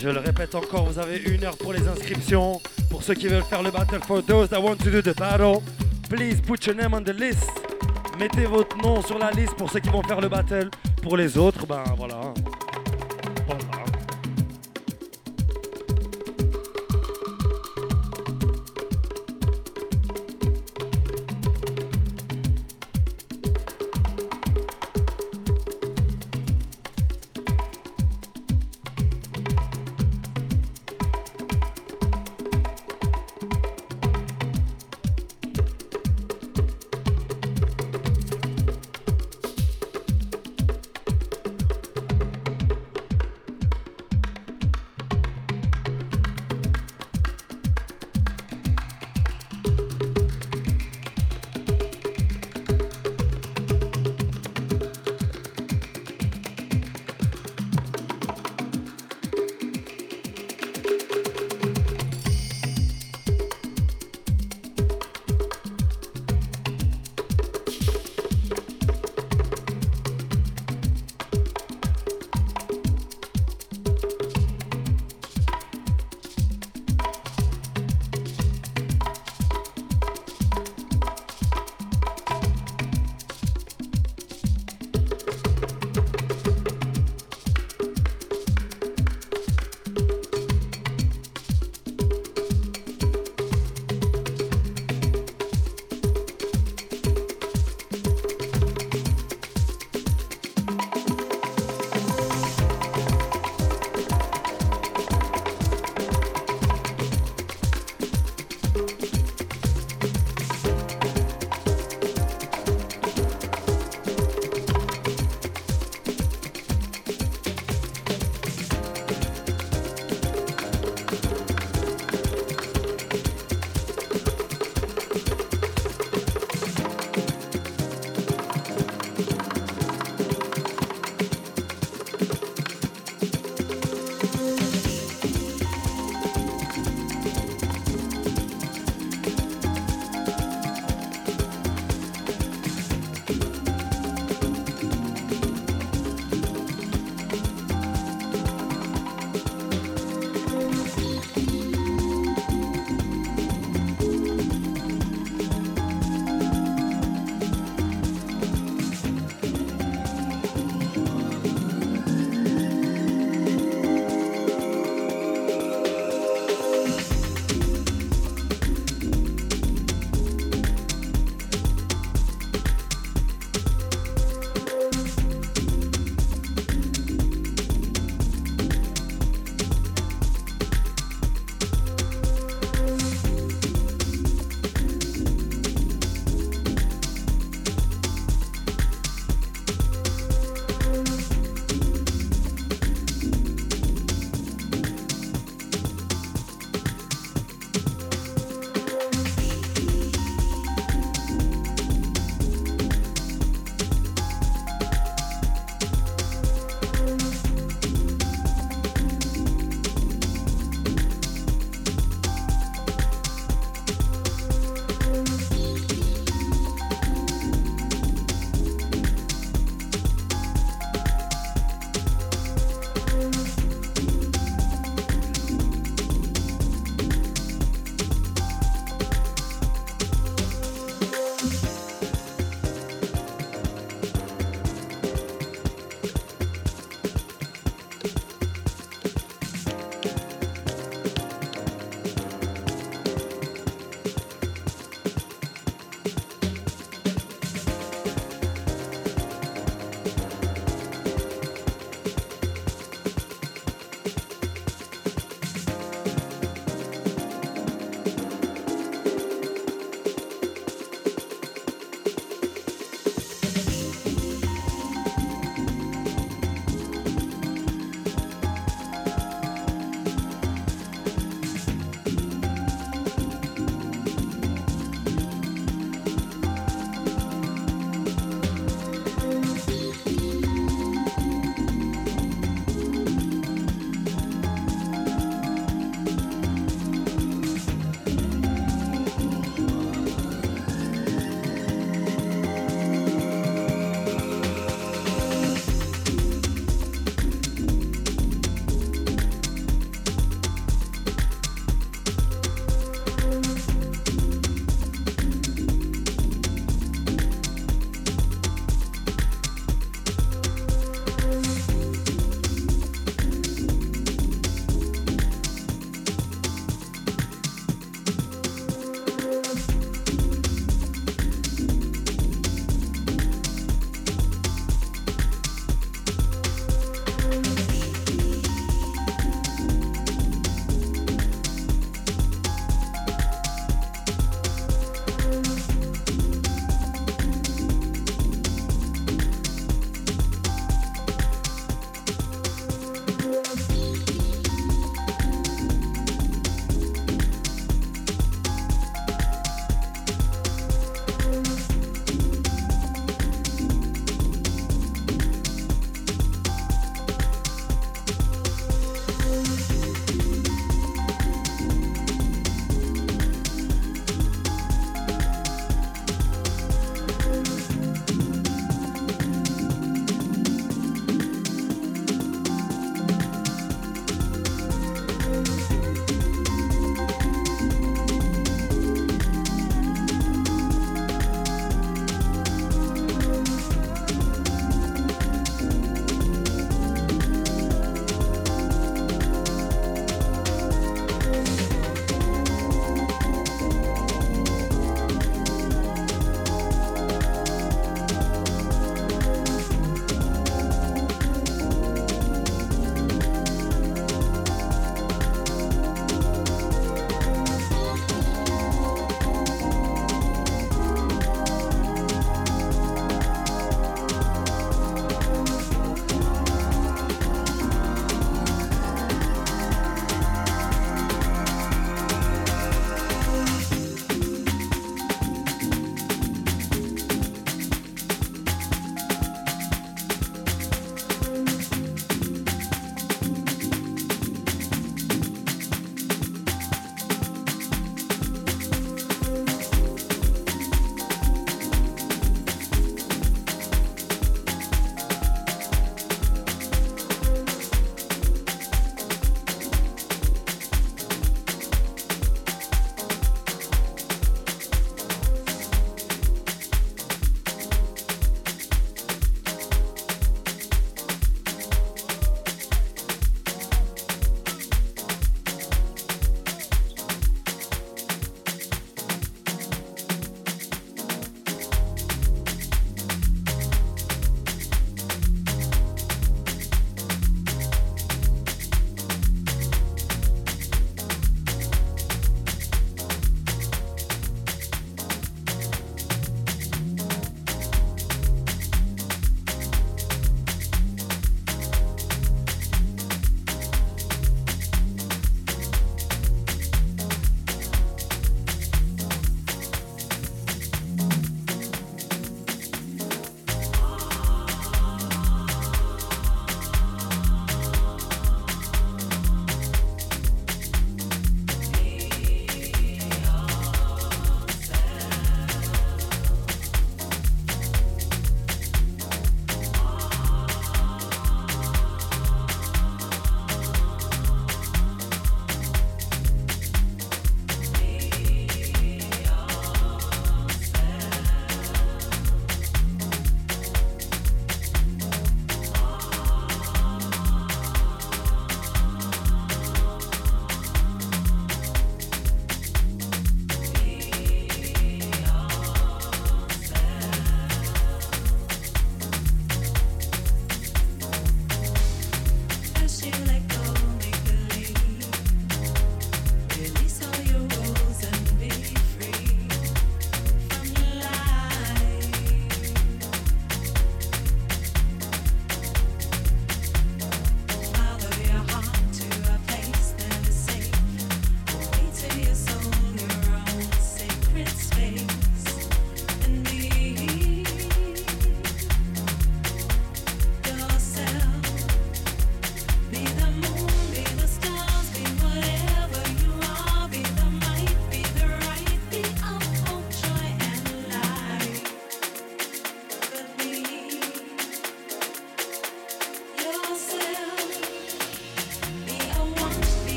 Je le répète encore, vous avez une heure pour les inscriptions. Pour ceux qui veulent faire le battle, for those that want to do the battle, please put your name on the list. Mettez votre nom sur la liste pour ceux qui vont faire le battle. Pour les autres, ben voilà.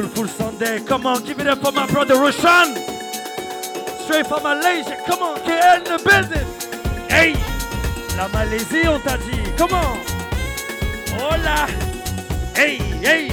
Soulful Sunday. Come on, give it up for my brother Roshan. Straight from Malaysia. Come on, KL the building. Hey, la Malaisie, on t'a dit. Come on. Hola. Hey, hey.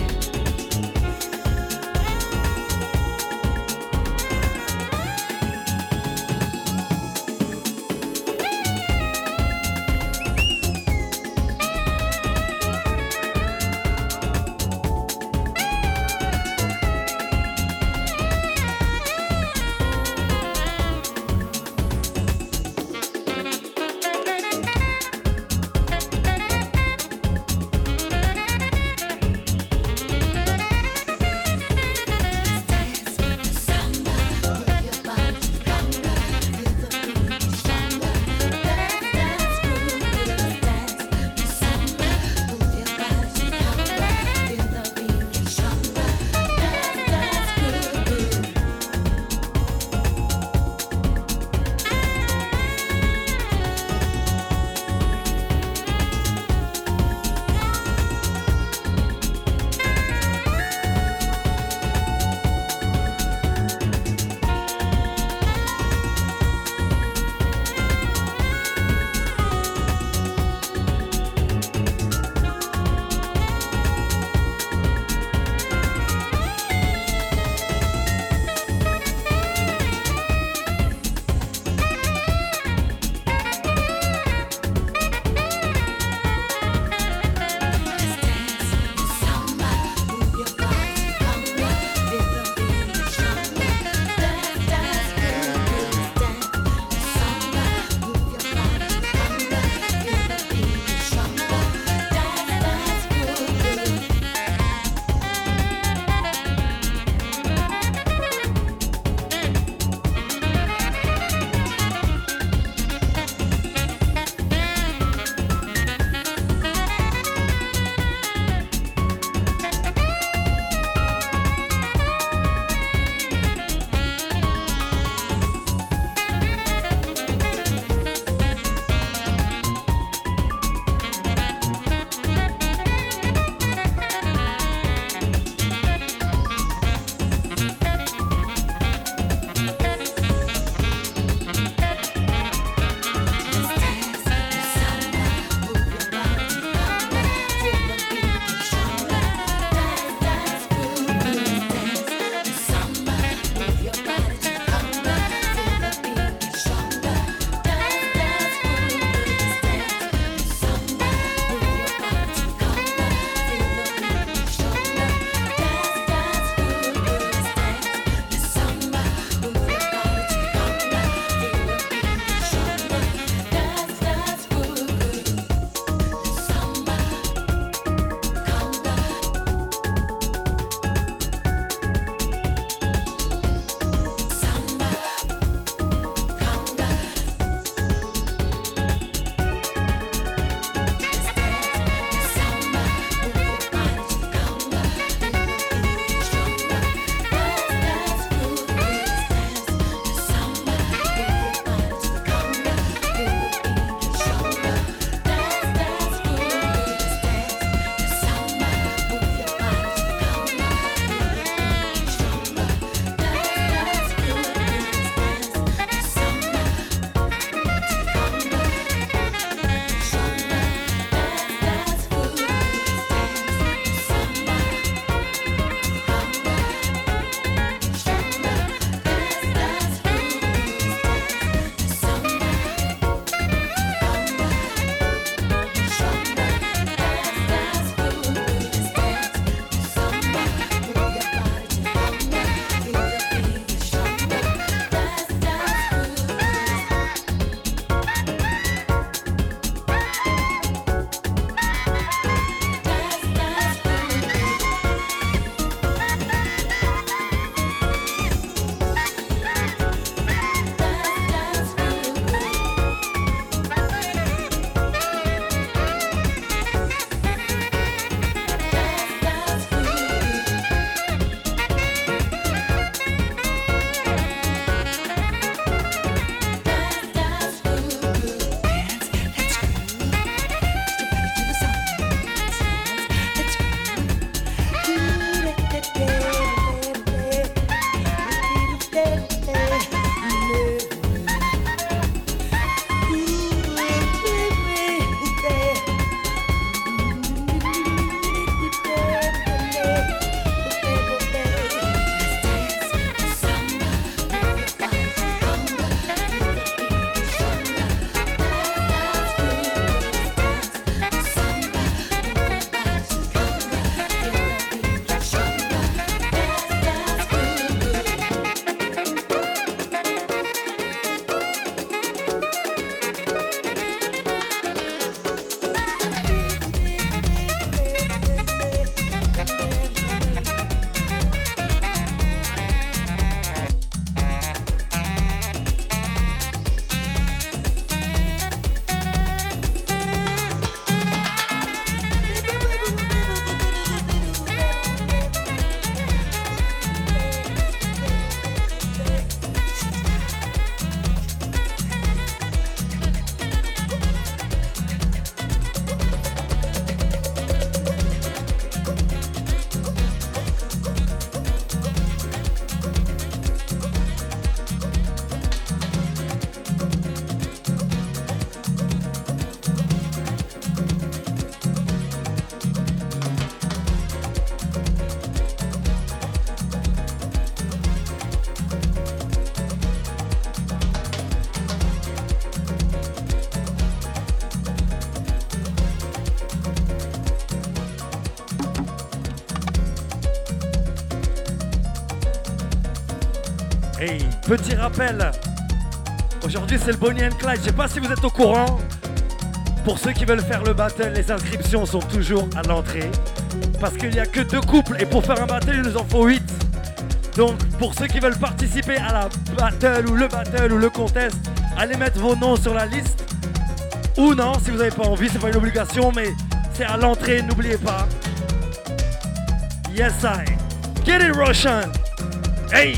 Petit rappel, aujourd'hui c'est le Bonnie and Clyde, je sais pas si vous êtes au courant. Pour ceux qui veulent faire le battle, les inscriptions sont toujours à l'entrée. Parce qu'il n'y a que deux couples et pour faire un battle, il nous en faut huit. Donc pour ceux qui veulent participer à la battle ou le battle ou le contest, allez mettre vos noms sur la liste. Ou non, si vous n'avez pas envie, c'est pas une obligation, mais c'est à l'entrée, n'oubliez pas. Yes, I. Get it, Roshan. Hey!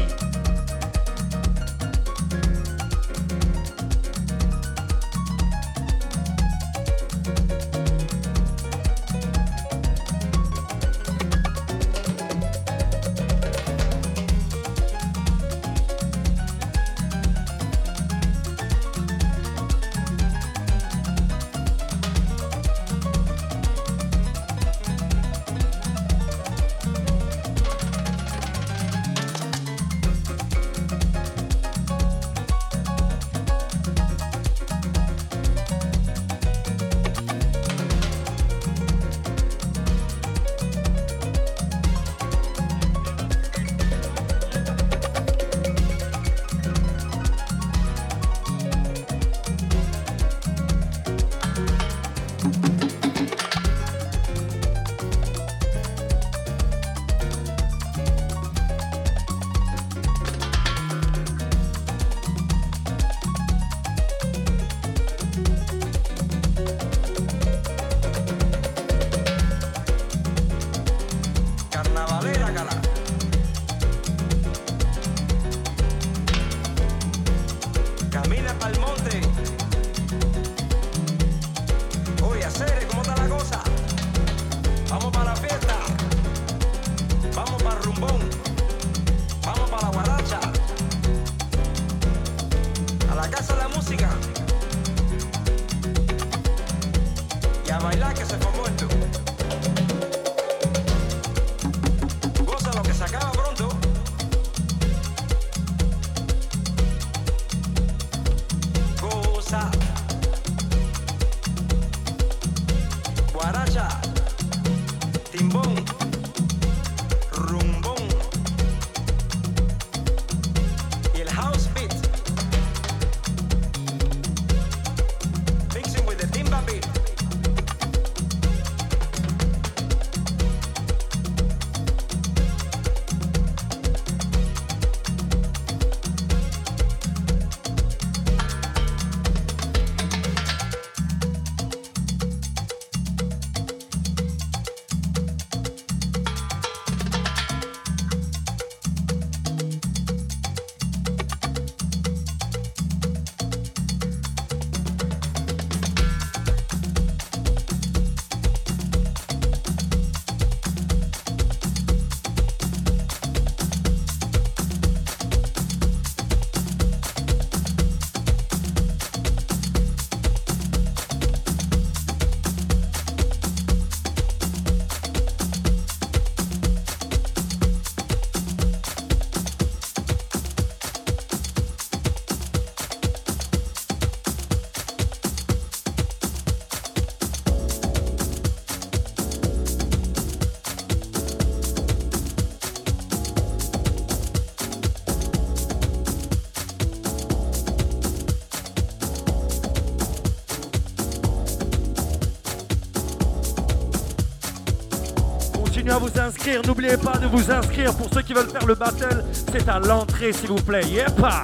N'oubliez pas de vous inscrire pour ceux qui veulent faire le battle. C'est à l'entrée, s'il vous plaît. Yepa!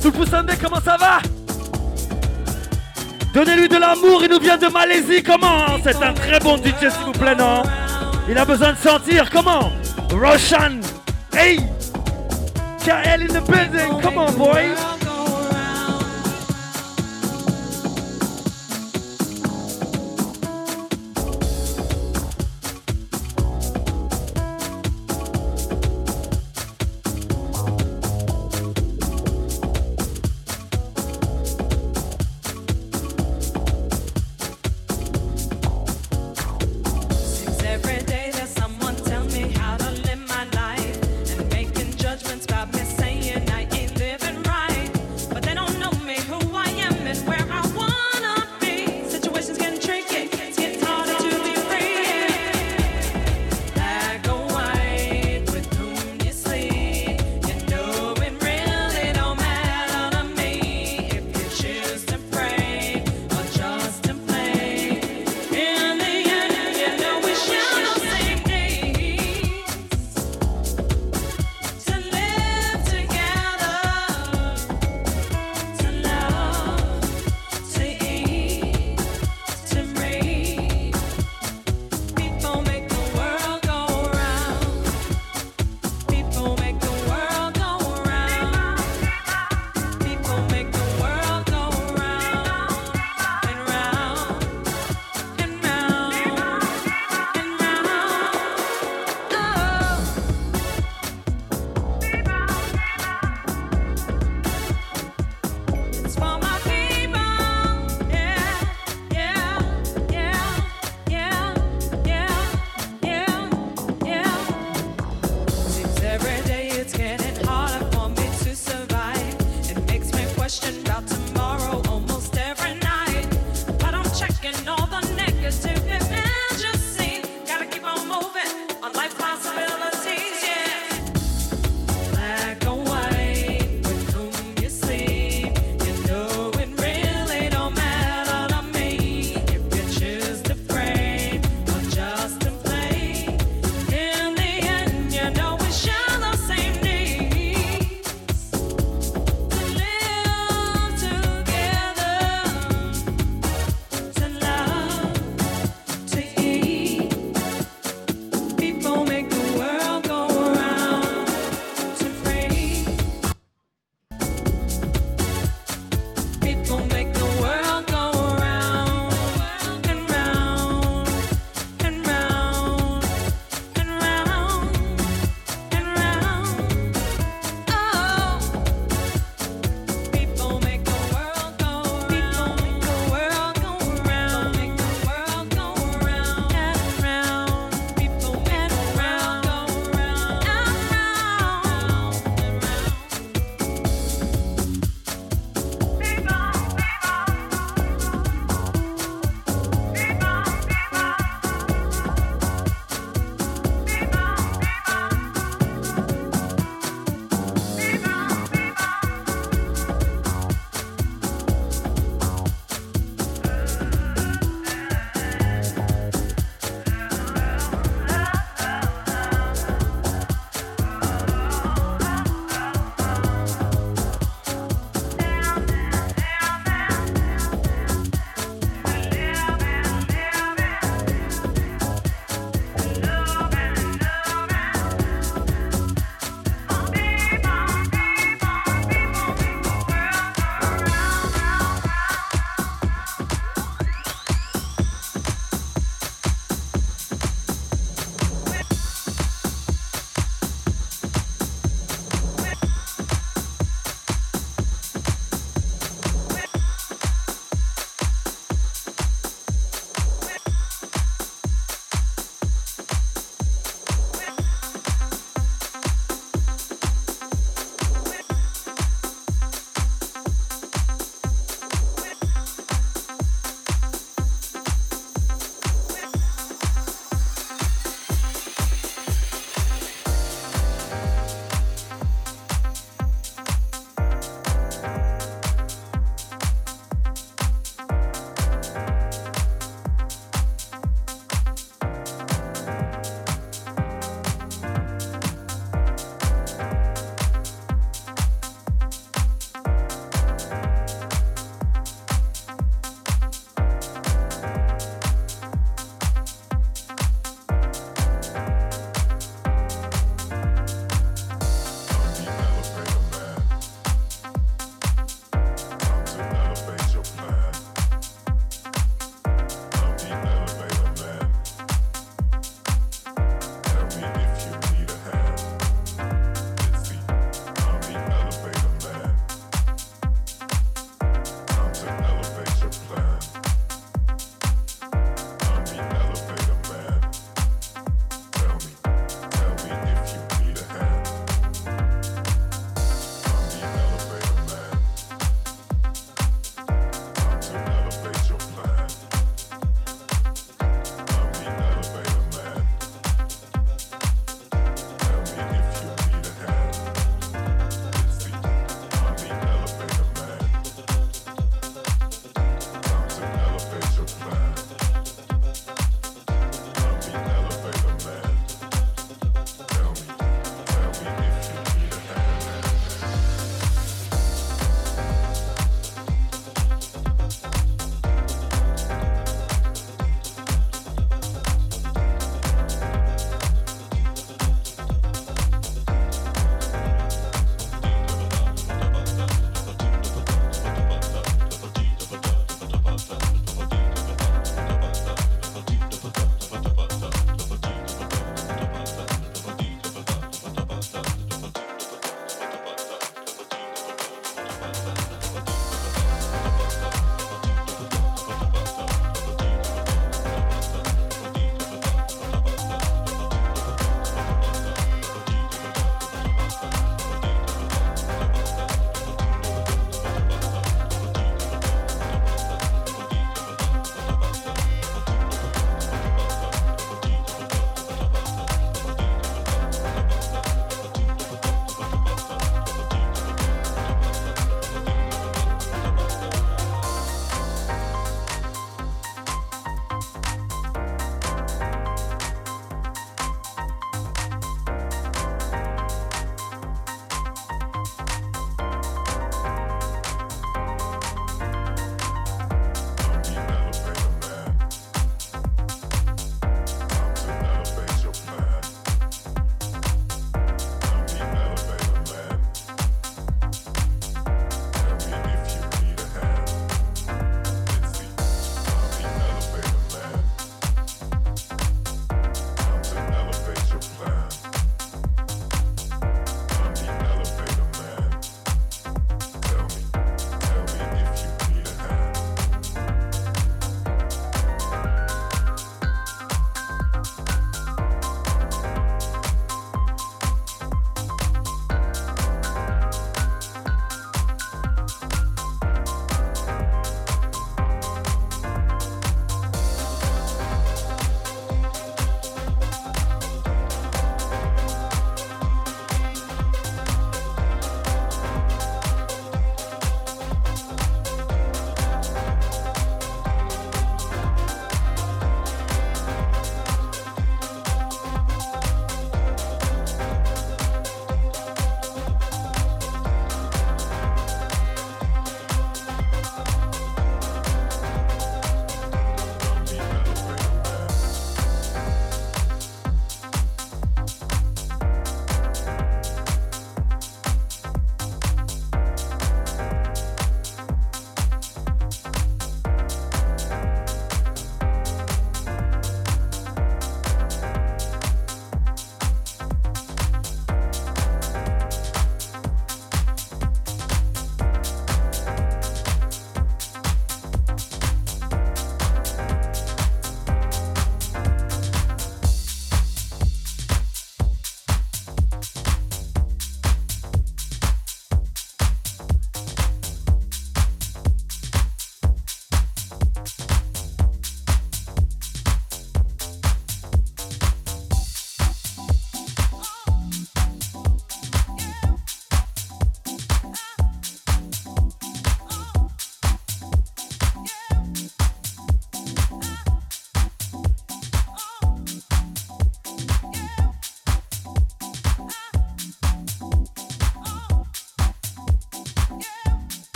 Soupou Sunday, comment ça va? Donnez-lui de l'amour, il nous vient de Malaisie, comment? C'est un très bon DJ, s'il vous plaît, non? Il a besoin de sentir, comment? Roshan! Hey! KL in the building, come on, boy!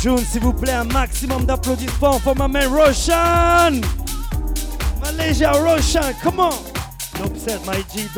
June, s'il vous plaît, un maximum d'applaudissements pour ma man Roshan. Malaysia Roshan, come on. Dope set, my G.